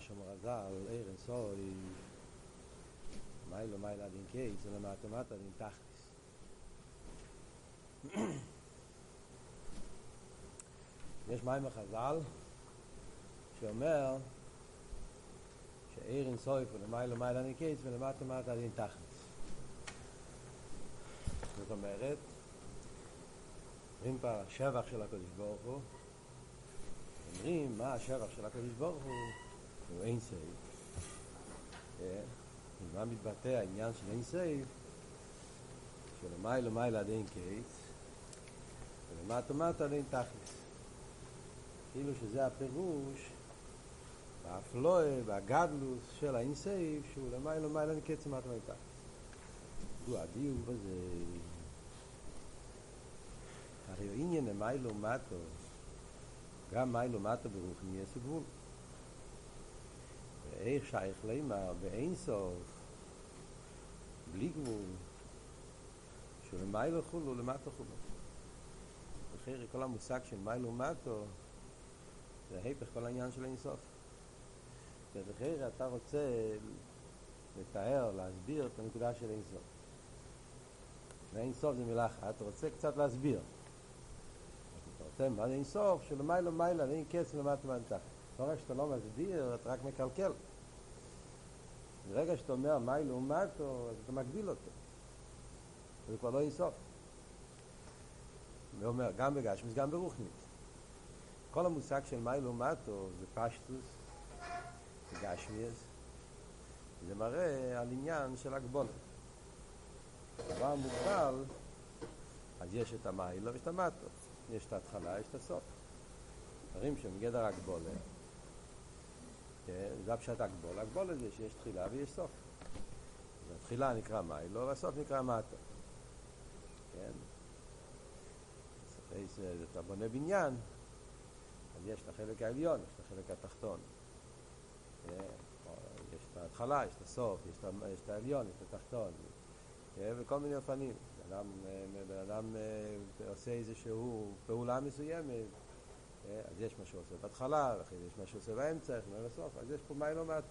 שאומר רז"ל, עיר אינסוי, מיילו מיילה דין קייץ, אלא מטה דין תכליס. יש מים החז"ל שאומר שעיר אינסוי ולמיילו מיילה דין קייץ ולמטה מטה דין תכליס. זאת אומרת, אומרים פה השבח של הקדוש ברוך הוא, אומרים מה השבח של הקדוש ברוך הוא, הוא אין סייב. מה מתבטא העניין של אין סייב? שלמי למי עד אין קייס, ולמטה מטה עד אין תכלס. כאילו שזה הפירוש באפלואה, בגדלוס של האין סייב, שהוא למי למי עד קייס ומטה מטה. הוא הדיוק בזה. הרי עניין למי למטה גם מיילו מטה ברוך נהיה סגבול. ואיך שייך לימר באין סוף, בלי גבול, שלמיילו חולו למטה חולו. אחרי כל המושג של מיילו מטו, זה ההפך כל העניין של אין סוף. ולכן אתה רוצה לתאר, להסביר את הנקודה של אין סוף. ואין סוף זה מילה אחת, אתה רוצה קצת להסביר. אתה מה זה אינסוף, שלמעלה מעלה, אין קץ למטה מנתח. ברגע שאתה לא מסביר, אתה רק מקלקל. ברגע שאתה אומר מעלה ומטו, אז אתה מגביל אותו. זה כבר לא אינסוף. הוא אומר, גם בגשמיס, גם ברוכניס. כל המושג של מעלה ומטו זה פשטוס, זה גשמיס, זה מראה על עניין של הגבולת. דבר מוגבל, אז יש את המעלה ויש את המטו. יש את ההתחלה, יש את הסוף. דברים שהם גדר הגבולה. זה הפשט הגבולה. הגבולה זה שיש תחילה ויש סוף. התחילה נקרא מיילו והסוף נקרא מטו. כן? אז אתה בונה בניין, אז יש את החלק העליון, יש את החלק התחתון. יש את ההתחלה, יש את הסוף, יש את העליון, יש את התחתון. וכל מיני אופנים. אדם, בן אדם עושה איזשהו פעולה מסוימת, אז יש מה שהוא עושה בהתחלה, ואחרי זה יש מה שהוא עושה באמצע, איך אומר בסוף, אז יש פה מים לא מעט.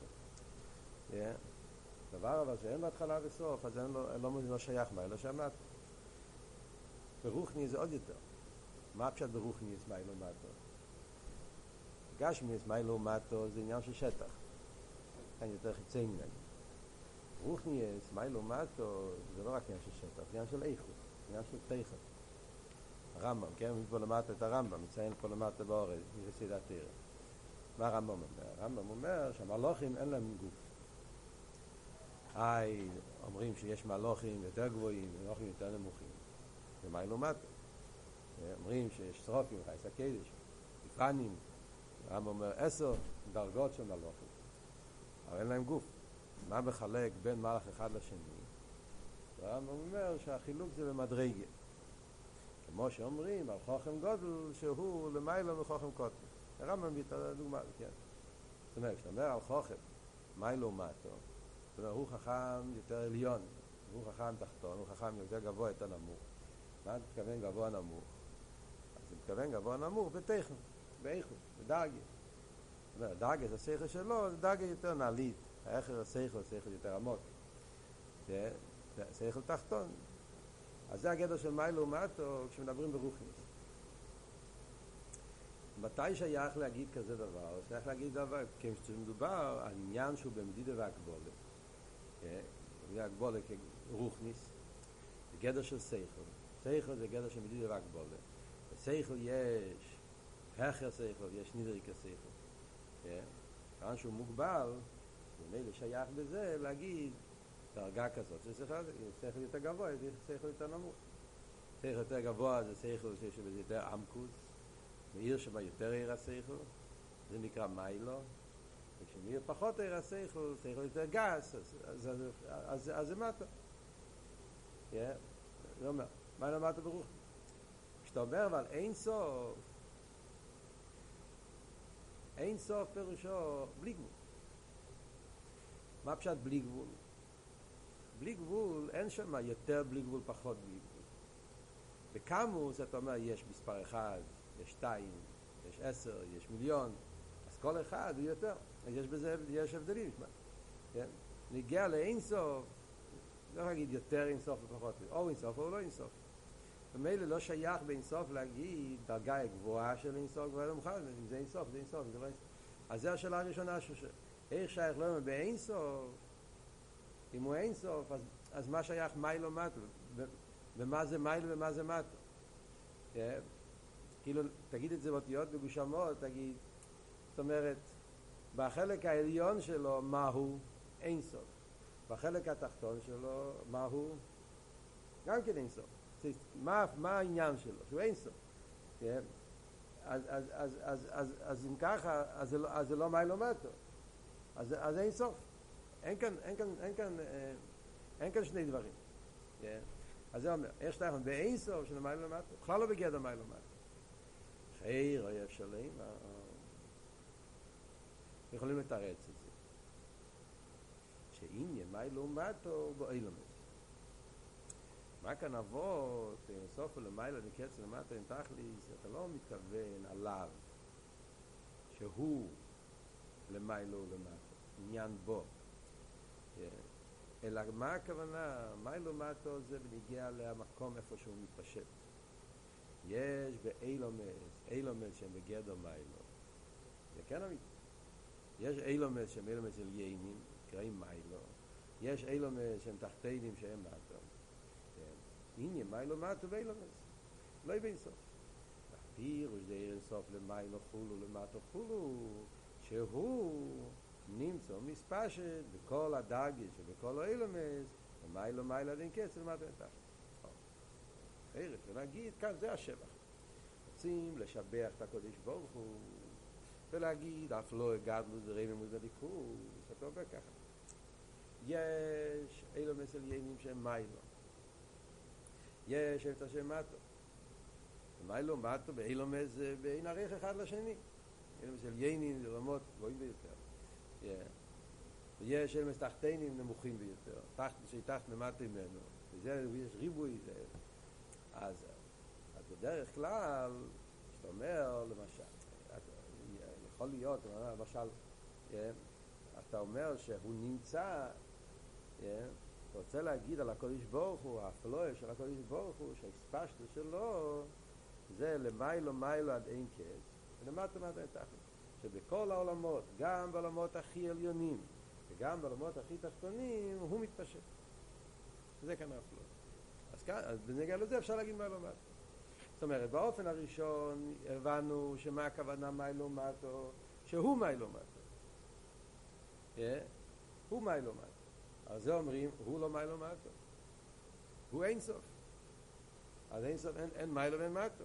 דבר אבל שאין בהתחלה וסוף, אז אין לו, לא, לא שייך מים, לא שמעת. ברוחני זה עוד יותר. מה הפשט ברוחני זה מים לא מעטו? גשמי זה מים לא מעטו זה עניין של שטח. כאן יותר חיצי ממנו. רוחניאס, מיילו מטו, זה לא רק עניין של שטח, זה עניין של איכות, עניין של תכף. הרמב"ם, כן, מפה למטה את הרמב"ם, מציין פה למטה באורז, מרסידת תרא. מה הרמב"ם אומר? הרמב"ם אומר שהמלוכים אין להם גוף. היי, אומרים שיש מלוכים יותר גבוהים ומלוכים יותר נמוכים. מיילו מטו. אומרים שיש שרופים, חייס הקדש, גפנים, הרמב"ם אומר עשר דרגות של מלוכים, אבל אין להם גוף. מה מחלק בין מלאך אחד לשני? הרמב"ם אומר שהחילוק זה במדרגה. כמו שאומרים על חוכם גודל שהוא למעלה מחוכם קוטן. הרמב"ם את הדוגמה, כן. זאת אומרת, כשאתה אומר על חוכם, מיילו ומטו, זאת אומרת, הוא חכם יותר עליון, הוא חכם תחתון, הוא חכם יותר גבוה, יותר נמוך. מה אתה מתכוון גבוה נמוך? אז אתה מתכוון גבוה נמוך בטכן, באיכות, בדרגה. זאת אומרת, דרגה זה השכל שלו, זה דרגה יותר נעלית. האחר השכל, שכל יותר עמוק. שכל תחתון. אז זה הגדר של מיילו ומטו כשמדברים ברוכניס. מתי שייך להגיד כזה דבר? שייך להגיד דבר, כשמדובר על עניין שהוא במדידה והגבולת. במדידה והגבולת כרוכניס, זה גדר של שכל. שכל זה גדר של מדידה והגבולת. בשכל יש הכר שכל, יש נדריק השכל. כאן שהוא מוגבל, ומילא שייך בזה להגיד דרגה כזאת, זה שכל יותר גבוה, זה שכל יותר נמוך. שכל יותר גבוה זה שכל שיש בזה יותר עמקוס, מאיר שבה יותר עיר השכל, זה נקרא מיילו, וכשמאיר פחות עיר השכל, שכל יותר גס, אז, זה מטה. Yeah, זה אומר, מה למטה ברוך? כשאתה אומר אבל אין סוף, אין סוף פירושו בלי גבול. מה פשט בלי גבול? בלי גבול, אין שם יותר בלי גבול, פחות בלי גבול. בכמוס אתה אומר, יש מספר אחד, יש שתיים, יש עשר, יש מיליון. אז כל אחד הוא יותר. יש בזה, יש הבדלים. כן? נגיע לאינסוף, לא להגיד יותר אינסוף ופחות, או אינסוף או לא אינסוף. ומילא לא שייך באינסוף להגיד דרגה גבוהה של אינסוף גבוהה למוכן, אם זה אינסוף, זה אינסוף, זה לא אינסוף. אז זו השאלה הראשונה של איך שייך לא אומר באינסוף, אם הוא אינסוף, אז, אז מה שייך מיילו מטו, ומה זה מיילו ומה זה מטו. כן? כאילו, תגיד את זה באותיות בגושמות, תגיד, זאת אומרת, בחלק העליון שלו, מהו אינסוף. בחלק התחתון שלו, מהו גם כן אינסוף. מה, מה העניין שלו? שהוא אינסוף. כן? אז, אז, אז, אז, אז, אז אם ככה, אז לא, אז זה לא מיילו מטו. אז, אז אין סוף. אין כאן, אין כאן, אין כאן, אה, אין כאן שני דברים. אז זה אומר, יכול, באין סוף של מיילו מטו, בכלל לא בגדר מיילו מטו. חייר אויב שלם, יכולים לתרץ את זה. שעניין מיילו מטו באילומס. מה כאן אבות, סוף ולמעלה מקץ למטה עם תכליס, אתה לא מתכוון עליו שהוא למיילו ולמטה, עניין בו. אלא מה הכוונה? מיילו מטו זה בניגיע למקום איפה שהוא מתפשט. יש באילומס, אילומס שהם בגדר מיילו. זה כן אמיתי. יש אילומס שהם אילומס של יינים, נקראים מיילו. יש אילומס שהם תחתינים שהם מטו. עניין מיילו מטו ואילומס. לא יבין סוף. פירוש זה אין סוף למיילו חולו למטו חולו, שהוא נמצא מספשת בכל הדגש ובכל האילומס, ומיילו מיילו דין קצר מטו אין תחת. אחרת, ונגיד, כאן זה השבח. רוצים לשבח את הקודש ברוך הוא, ולהגיד, אף לא הגדנו זה רמי מוז בליכוס, אתה אומר ככה. יש אילומס עליינים שהם מיילו. יש את השם מטו. מיילו מטו באילומס זה בין ערך אחד לשני. אילומס יינים זה רמות גבוהים ביותר. ויש אילומס תחתינים נמוכים ביותר. תחת, שתחת למטה ממנו. וזה יש ריבוי. זה. אז, אז בדרך כלל, כשאתה אומר, למשל, יכול להיות, למשל, אתה אומר שהוא נמצא, רוצה להגיד על הקודש ברוך הוא, האפלואה של הקודש ברוך הוא, שהאספשטו שלו זה למיילו מיילו עד אין קץ, ולמטה מטה תכלית. שבכל העולמות, גם בעולמות הכי עליונים וגם בעולמות הכי תחתונים, הוא מתפשט. זה כאן האפלואה. אז כאן, אז בנגע לזה אפשר להגיד מיילו מטו. זאת אומרת, באופן הראשון הבנו שמה הכוונה מיילו מטו, שהוא מיילו מטו. Yeah? הוא מיילו מטו. אז זה אומרים, הוא לא מיילו מטו. הוא אין סוף. אז אין סוף, אין, אין מיילו ואין מטו.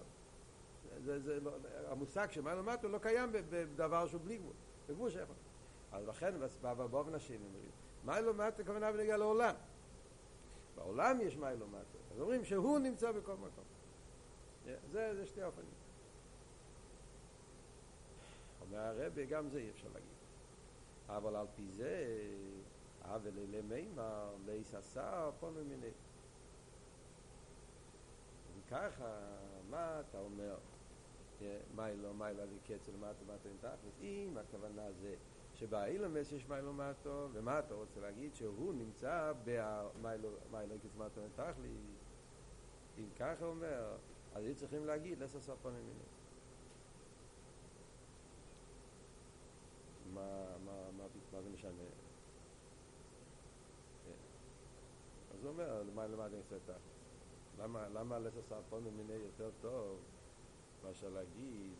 זה, זה לא, המושג של מיילו מטו לא קיים בדבר שהוא בלי גבול, בגבול שאיפה. אז לכן, באופן השני אומרים, מיילו מטו כוונה בנגיע לעולם. בעולם יש מיילו מטו. אז אומרים שהוא נמצא בכל מקום. זה, זה שתי אופנים. אומר הרבי, גם זה אי אפשר להגיד. אבל על פי זה, אבל אלה מימה, לייס עשה, פונו מיני. אם ככה, מה אתה אומר? מיילו, מיילו לי קצר למטו, מטו אין תכלס. אם הכוונה זה שבאילומס יש מיילו מטו, ומה אתה רוצה להגיד? שהוא נמצא במיילו, מיילו קצר מטו אין תכלס. אם ככה אומר, אז היו צריכים להגיד, לסע פונו מיני. מה, מה, מה, מה זה משנה? אז הוא אומר, למה למד אני תכלס? למה, לסע סרפון מיני יותר טוב מאשר להגיד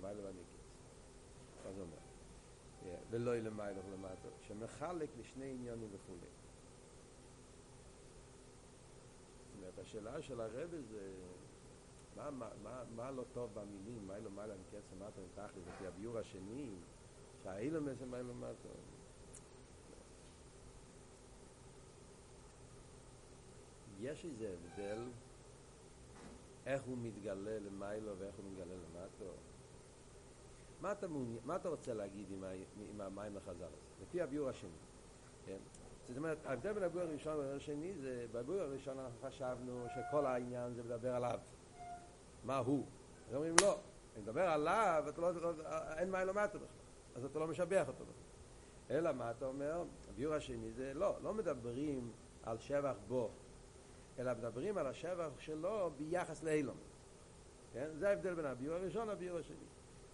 מה אני קץ? אז הוא אומר, ולא ילמה אלך למטה, שמחלק לשני עניונים וכולי. זאת אומרת, השאלה של הרבי זה מה, מה, מה, מה לא טוב במילים, מה לא מעלה מקץ למטה מתכלס, לפי הביור השני, שהאילומס הם מה לא מטה. יש איזה הבדל איך הוא מתגלה למיילו ואיך הוא מתגלה למטו. מה אתה, מעוני, מה אתה רוצה להגיד עם, ה, עם המים החז"ל הזה? לפי הביור השני. כן? זאת אומרת, ההבדל בין הביור הראשון לביור השני זה, בביור הראשון אנחנו חשבנו שכל העניין זה לדבר עליו. מה הוא? אז אומרים לא, אני מדבר עליו, אתה לא, לא, אין מיילו מטו בכלל. אז אתה לא משבח אותו. אלא מה אתה אומר? הביור השני זה לא, לא מדברים על שבח בו, אלא מדברים על השבח שלו ביחס לאילום. כן? זה ההבדל בין הביור הראשון לביור השני.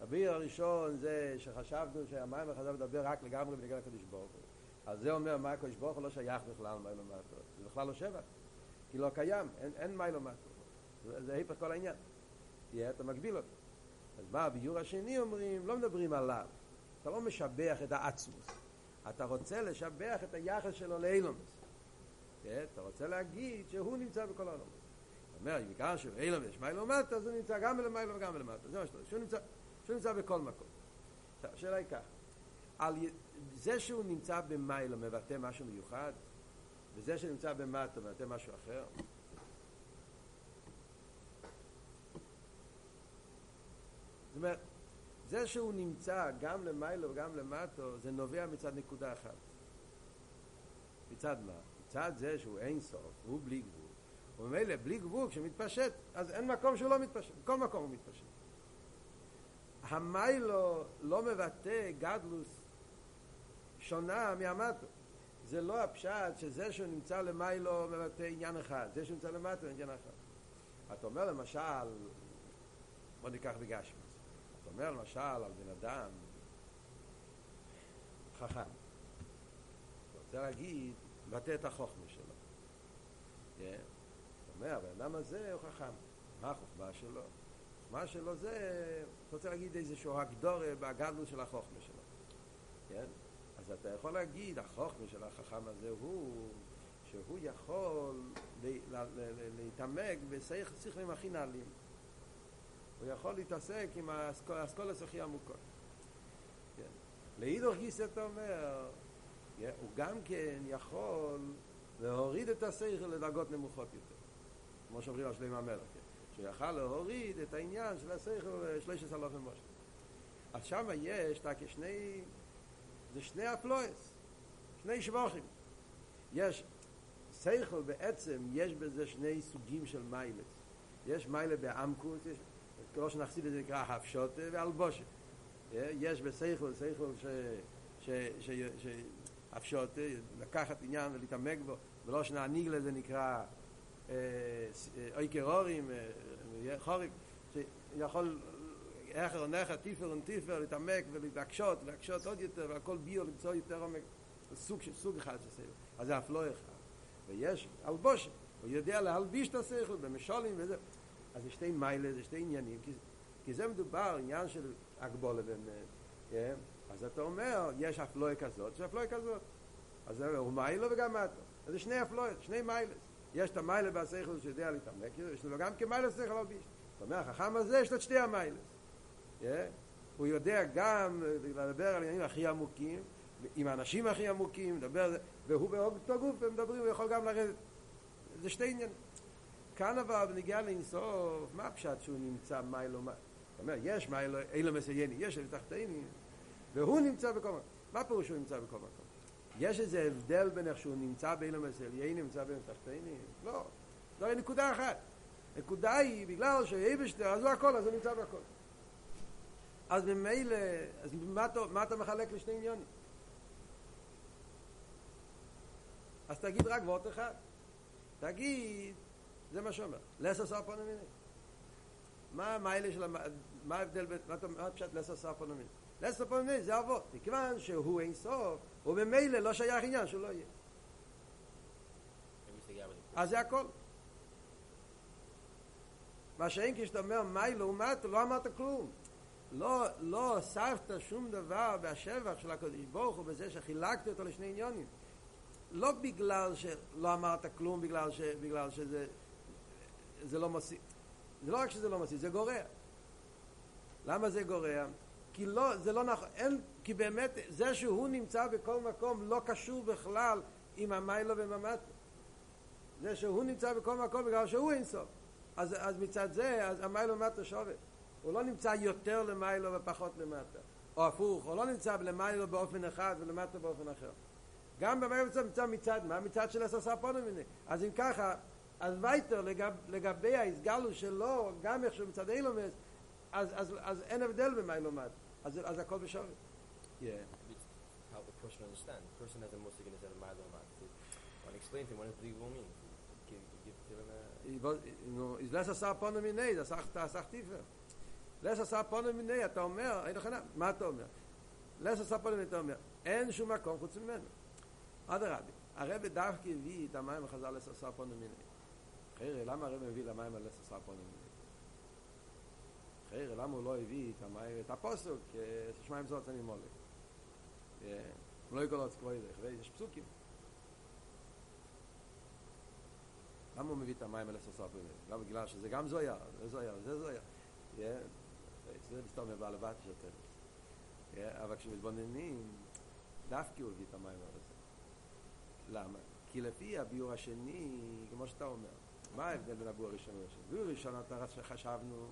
הביור הראשון זה שחשבנו שהמים החזר מדבר רק לגמרי בנגד הקדוש ברוך הוא. אז זה אומר מה הקדוש ברוך הוא לא שייך בכלל מיילו מטו. זה בכלל לא שבח. כי לא קיים, אין, אין מיילו מטו. זה, היפך כל העניין. תהיה, אתה מגביל אותו. אז מה הביור השני אומרים? לא מדברים עליו. אתה לא משבח את העצמוס. אתה רוצה לשבח את היחס שלו לאילומס. כן? אתה רוצה להגיד שהוא נמצא בכל העולם. זאת אומרת, בגלל שאילום יש מיילו מטה, אז הוא נמצא גם בלמיילו וגם בלמטה. זה מה שאתה שהוא נמצא, שהוא נמצא בכל מקום. השאלה היא ככה, על זה שהוא נמצא במיילו מבטא משהו מיוחד, וזה שנמצא במטה מבטא משהו אחר. זאת אומרת, זה שהוא נמצא גם למיילו וגם למטו, זה נובע מצד נקודה אחת. מצד מה? מצד זה שהוא אין סוף, הוא בלי גבול. וממילא בלי גבול, כשמתפשט, אז אין מקום שהוא לא מתפשט, בכל מקום הוא מתפשט. המיילו לא מבטא גדלוס שונה מהמטו. זה לא הפשט שזה שהוא נמצא למיילו מבטא עניין אחד, זה שהוא נמצא למטו עניין אחד. אתה אומר למשל, בוא ניקח בגשמי. אתה אומר למשל על בן אדם חכם. אתה רוצה להגיד, מבטא את החוכמה שלו. אתה אומר, הבן אדם הזה הוא חכם. מה החוכמה שלו? החוכמה שלו זה, אתה רוצה להגיד איזשהו הגדור בגדלות של החוכמה שלו. כן? אז אתה יכול להגיד, החוכמה של החכם הזה הוא שהוא יכול להתעמק בשכלים הכי נעלים. הוא יכול להתעסק עם האסכולס הכי עמוקות. כן. לאידוך גיס אתה אומר, הוא גם כן יכול להוריד את השכל לדרגות נמוכות יותר. כמו שאומרים על שלמה המלך, כן. שהוא יכל להוריד את העניין של השכל שלושת אלפים משה. אז שם יש, אתה כשני, זה שני הפלויס, שני שבוכים. יש, שכל בעצם, יש בזה שני סוגים של מיילס. יש מיילה בעמקוס, יש כמו שנחסיד את זה נקרא הפשוטה ואלבושה. יש בסייכל, סייכל ש... ש... ש... ש... הפשוטה, לקחת עניין ולהתעמק בו, ולא שנעניג לזה נקרא אוי קרורים, חורים, שיכול אחר ונכר, טיפר ונטיפר, להתעמק ולהקשות, להקשות עוד יותר, והכל ביו למצוא יותר עומק, סוג, סוג אחד של סייכל. אז זה אף לא אחד. ויש אלבושה, הוא יודע להלביש את הסייכל במשולים וזה. אז זה שתי מיילה, זה שתי עניינים, כי, כי זה מדובר, עניין של הגבולה בין... כן? אז אתה אומר, יש אפלואה כזאת, יש אפלואה כזאת. אז זה הוא מיילו וגם מטו. אז זה שני אפלואות, שני מיילס. יש את המיילה בהשכל שיודע להתעמק, יש לו גם כמיילה שכל על ביש. זאת אומרת, החכם הזה יש לו את שתי המיילס. Yeah? הוא יודע גם לדבר על עניינים הכי עמוקים, עם האנשים הכי עמוקים, לדבר, והוא באותו גוף, הם מדברים, הוא יכול גם לרדת. זה שתי עניינים. כאן אבל בנגיעה לאינסוף, מה הפשט שהוא נמצא מיילו? זאת אומרת, יש מיילו, אילו מסייני, יש אילו תחתיני, והוא נמצא בכל מקום. מה פירוש שהוא נמצא בכל מקום? יש איזה הבדל בין איך שהוא נמצא באילו מסייני, נמצא באילו תחתיני? לא. זו הרי נקודה אחת. נקודה היא, בגלל שאיבשטר, אז הוא הכל, אז הוא נמצא בכל. אז ממילא, אז מה, מה אתה מחלק לשני עניונים? אז תגיד רק וורט אחד. תגיד זה מה שאומר. לסה סרפון המיני. מה המיילה של, מה ההבדל, מה פשט לסה סרפון המיני? לסה סרפון המיני זה אבות. מכיוון שהוא אין סוף, הוא במילא לא שייך עניין שהוא לא יהיה. אז זה הכל. מה שאין כשאתה אומר מי לעומת, לא אמרת כלום. לא, לא הוספת שום דבר בהשבח של הקדוש ברוך הוא בזה שחילקת אותו לשני עניונים. לא בגלל שלא אמרת כלום, בגלל, ש, בגלל שזה זה לא מוסיף. זה לא רק שזה לא מוסיף, זה גורע. למה זה גורע? כי לא, זה לא נכון, אין, כי באמת זה שהוא נמצא בכל מקום לא קשור בכלל עם המיילו וממטו. זה שהוא נמצא בכל מקום בגלל שהוא אין סוף. אז, אז מצד זה, אז המיילו ומטו שווה. הוא לא נמצא יותר למיילו ופחות למטה. או הפוך, הוא לא נמצא למיילו באופן אחד ולמטה באופן אחר. גם במיילו נמצא מצד מה? מצד של הססה פונמיני. אז אם ככה, אז וייטר לגב, לגבי ההסגלו שלו, גם איך שהוא מצד אילומס, אז, אז, אז אין הבדל במה אילומד, אז, אז הכל בשווה. Yeah. It's how the person understands. The person has a musig in his head of Milo Mat. When I explain to him what does believable mean, give, give, give him a... I was no is lesa sa pon mi nei das sagt das sagt tief lesa sa pon mi nei אתה אומר אין לך מה אתה אומר lesa sa pon mi אתה אומר אין שום מקום חוץ ממנו אדרבה הרב דווקא הביא את המים וחזר לסה sa pon mi nei חייר למה הרב מביא למים על לסה sa pon mi חייר למה הוא לא הביא את המים את הפוסוק ששמיים זאת אני מולק לא יקול עוד כבר יש פסוקים למה הוא מביא את המים אל הסוסף? למה גילה שזה גם זויה, זה זויה, זה זויה. זה מסתום מבעל הבת יותר. אבל כשמתבוננים, דווקא הוא הביא את המים אל הסוסף. למה? כי לפי הביור השני, כמו שאתה אומר, מה ההבדל בין הביור הראשון לשני? ביור ראשון אתה חשבנו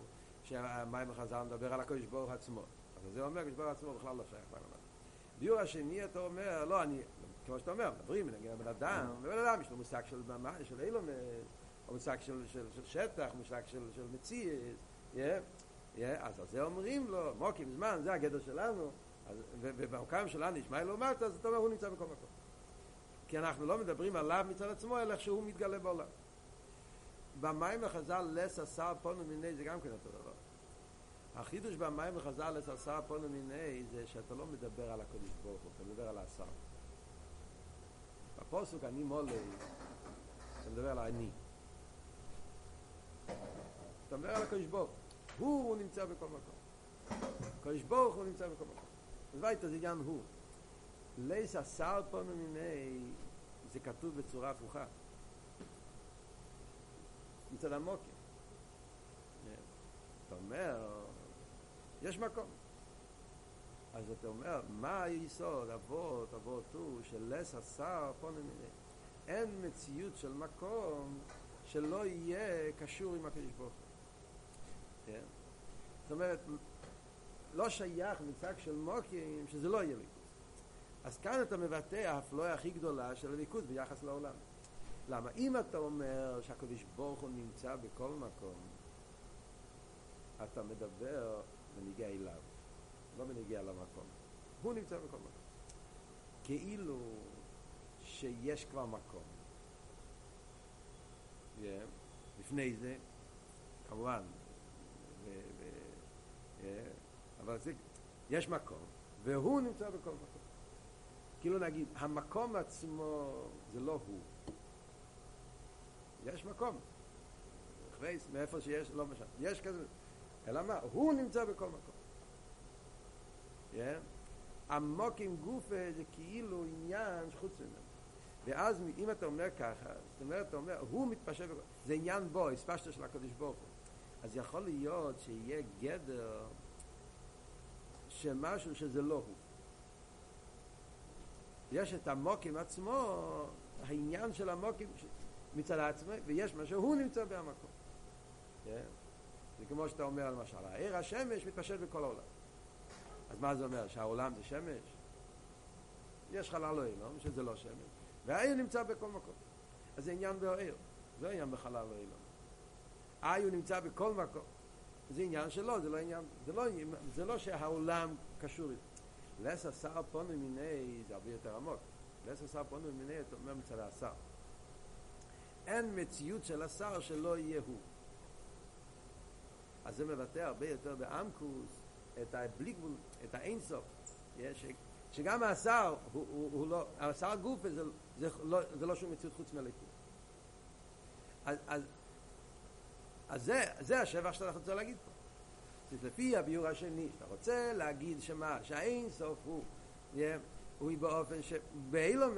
שהמים החזר מדבר על הקודש ברוך עצמו. אבל זה אומר, הקודש ברוך עצמו בכלל לא שייך למה. ביור השני אתה אומר, לא, אני, כמו שאתה אומר, מדברים נגיד בן אדם, בן אדם יש לו מושג של ממש, של אילומס, או מושג של, של, של שטח, מושג של, של מציאס, yeah, yeah, אז על זה אומרים לו, מוקים זמן, זה הגדר שלנו, אז, ובמקום שלנו יש מה לעומת, אז אתה אומר, הוא נמצא בכל מקום. כי אנחנו לא מדברים עליו מצד עצמו, אלא שהוא מתגלה בעולם. במים החז"ל לס עשר פונו מיני זה גם כן אותו דבר. החידוש במים החז"ל לס עשר פונו מיני זה שאתה לא מדבר על הקודש ברוך הוא, אתה מדבר על העשר. בפוסוק אני מולי, אתה מדבר על אני. אתה מדבר על הקדוש ברוך הוא, הוא נמצא בכל מקום. הקדוש ברוך הוא נמצא בכל מקום. אז וייטה זה הוא. לייס השר פונו מיני, זה כתוב בצורה הפוכה. מצד המוקים. אתה אומר, יש מקום. אז אתה אומר, מה היסוד, אבות, אבות הוא, של לס השר פונים מיני. אין מציאות של מקום שלא יהיה קשור עם הקדוש ברוך. כן? זאת אומרת, לא שייך מצג של מוקים שזה לא יהיה ליכוז. אז כאן אתה מבטא האפלואה הכי גדולה של הליכוז ביחס לעולם. למה? אם אתה אומר שהקדוש ברוך הוא נמצא בכל מקום, אתה מדבר ונגיע אליו. לא בנגיע למקום. הוא נמצא בכל מקום. כאילו שיש כבר מקום. לפני זה, כמובן. אבל זה, יש מקום, והוא נמצא בכל מקום. כאילו נגיד, המקום עצמו זה לא הוא. יש מקום. מאיפה שיש, לא משנה. יש כזה, אלא מה? הוא נמצא בכל מקום. עמוק עם גופה זה כאילו עניין שחוץ ממנו. ואז אם אתה אומר ככה, זאת אומרת, אתה אומר, הוא מתפשט, זה עניין בו, הספשת של הקדוש ברוך הוא. אז יכול להיות שיהיה גדר שמשהו שזה לא הוא. יש את המוקים עצמו, העניין של המוקים מצד עצמו, ויש מה שהוא נמצא במקום. זה כמו שאתה אומר למשל, העיר השמש מתפשט בכל העולם. אז מה זה אומר? שהעולם זה שמש? יש חלל או אילום, שזה לא שמש, והעיר נמצא בכל מקום. אז זה עניין בעיר, זה לא עניין בחלל או אילום. העיר נמצא בכל מקום. זה עניין שלו, זה לא עניין, זה לא, זה לא שהעולם קשור איתו. לס השר פונו מיני, זה הרבה יותר עמוק. לס השר פונו מיני, אתה אומר מצד השר. אין מציאות של השר שלא יהיה הוא. אז זה מבטא הרבה יותר בעמקוס את הבלי גבול, את האינסוף, ש, שגם השר הוא, הוא, הוא לא, השר גוף זה, זה, לא, זה לא שום מציאות חוץ מליכוד. אז, אז, אז זה, זה השבח שאתה רוצה להגיד פה. זה לפי הביור השני, שאתה רוצה להגיד שמה, שהאינסוף הוא, yeah, הוא באופן שבאילום,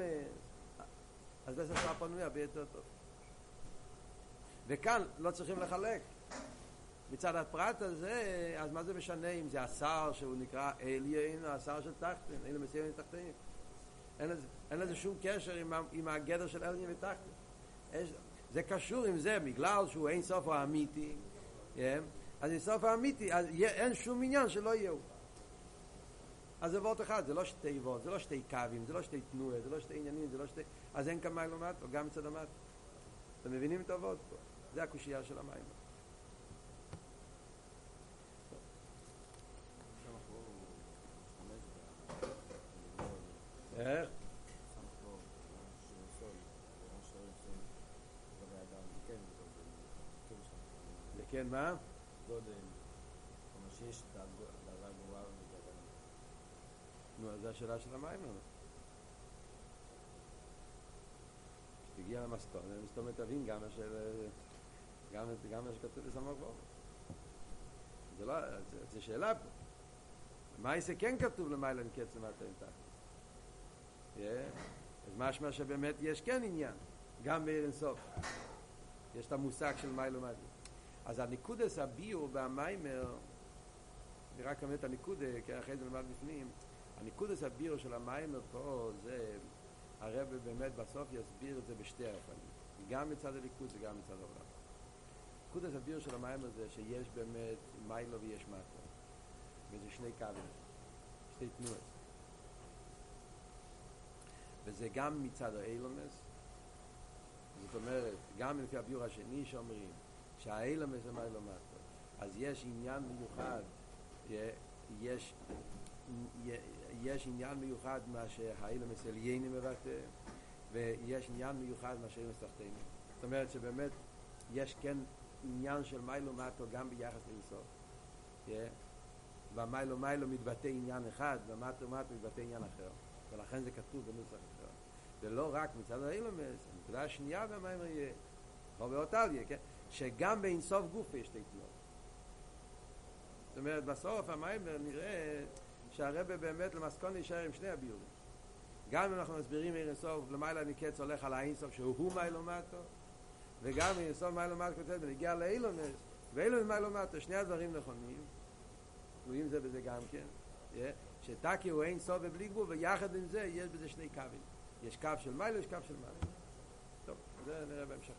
אז זה עשה פנוי הרבה יותר טוב. וכאן לא צריכים לחלק. מצד הפרט הזה, אז מה זה משנה אם זה השר שהוא נקרא אליין או השר של תחתן, אלה מסיימים תחתנים. אין לזה, אין לזה שום קשר עם, עם הגדר של אליין ותחתן. זה קשור עם זה, בגלל שהוא אין סוף האמיתי, yeah, אז אין סוף האמיתי, אז אין שום עניין שלא יהיו. אז זה וורט אחד, זה לא שתי וורט, זה לא שתי קווים, זה לא שתי תנועה, זה לא שתי עניינים, זה לא שתי... אז אין כאן מים למטה, גם מצד המטה. אתם מבינים את הוורט פה? זה הקושייה של המים. איך? וכן מה? גודל, כלומר שיש דרגה גבוהה ודרגה נו, אז זו השאלה של המים. כשתגיע למסכון, מסתום תבין גם מה שכתוב בסמוך בו. זה לא, זה שאלה פה. מה זה כן כתוב למעלה מקץ למטה אין תחת? אז משמע שבאמת יש כן עניין, גם בעיר אינסוף. יש את המושג של מיילה מטה. אז הניקודס הביור והמיימר, אני רק אומר את הניקודה, כי אחרי זה נלמד בפנים, הניקודס הביור של המיימר פה זה, הרב באמת בסוף יסביר את זה בשתי הפנים, גם מצד הליכוד וגם מצד העולם. ניקודס הביור של המיימר זה שיש באמת מיילו ויש מטה, וזה שני קווים, שתי תנועות. וזה גם מצד האילומס, זאת אומרת, גם לפי הביור השני שאומרים, שהאילם זה מיילו מטה. אז יש עניין מיוחד, יש, יש עניין מיוחד מה שהאילם אצל ייני מבטא, ויש עניין מיוחד מה שאילם סחטני. זאת אומרת שבאמת יש כן עניין של מיילו מטו גם ביחס לאינסוף. והמיילו מיילו מתבטא עניין אחד, ומטו מטו מתבטא עניין אחר. ולכן זה כתוב בנוסח אחר. ולא רק מצד האילומס, הנקודה השנייה במיימר יהיה, חובות על יהיה, כן? שגם באינסוף גוף יש תנועות. זאת אומרת, בסוף המיימר נראה שהרבא באמת למסכון נשאר עם שני הביורים. גם אם אנחנו מסבירים אין סוף, למעלה נקץ הולך על האינסוף שהוא הוא מיילו מטו, וגם אין סוף מיילו מטו כותב, ונגיע לאילומס, ואילומס מיילו מטו, שני הדברים נכונים, תלויים זה בזה גם כן, שטקי הוא אין סוף ובלי גבול, ויחד עם זה יש בזה שני קווים. יש קו של מיילו, יש קו של מיילו. טוב, זה נראה בהמשך.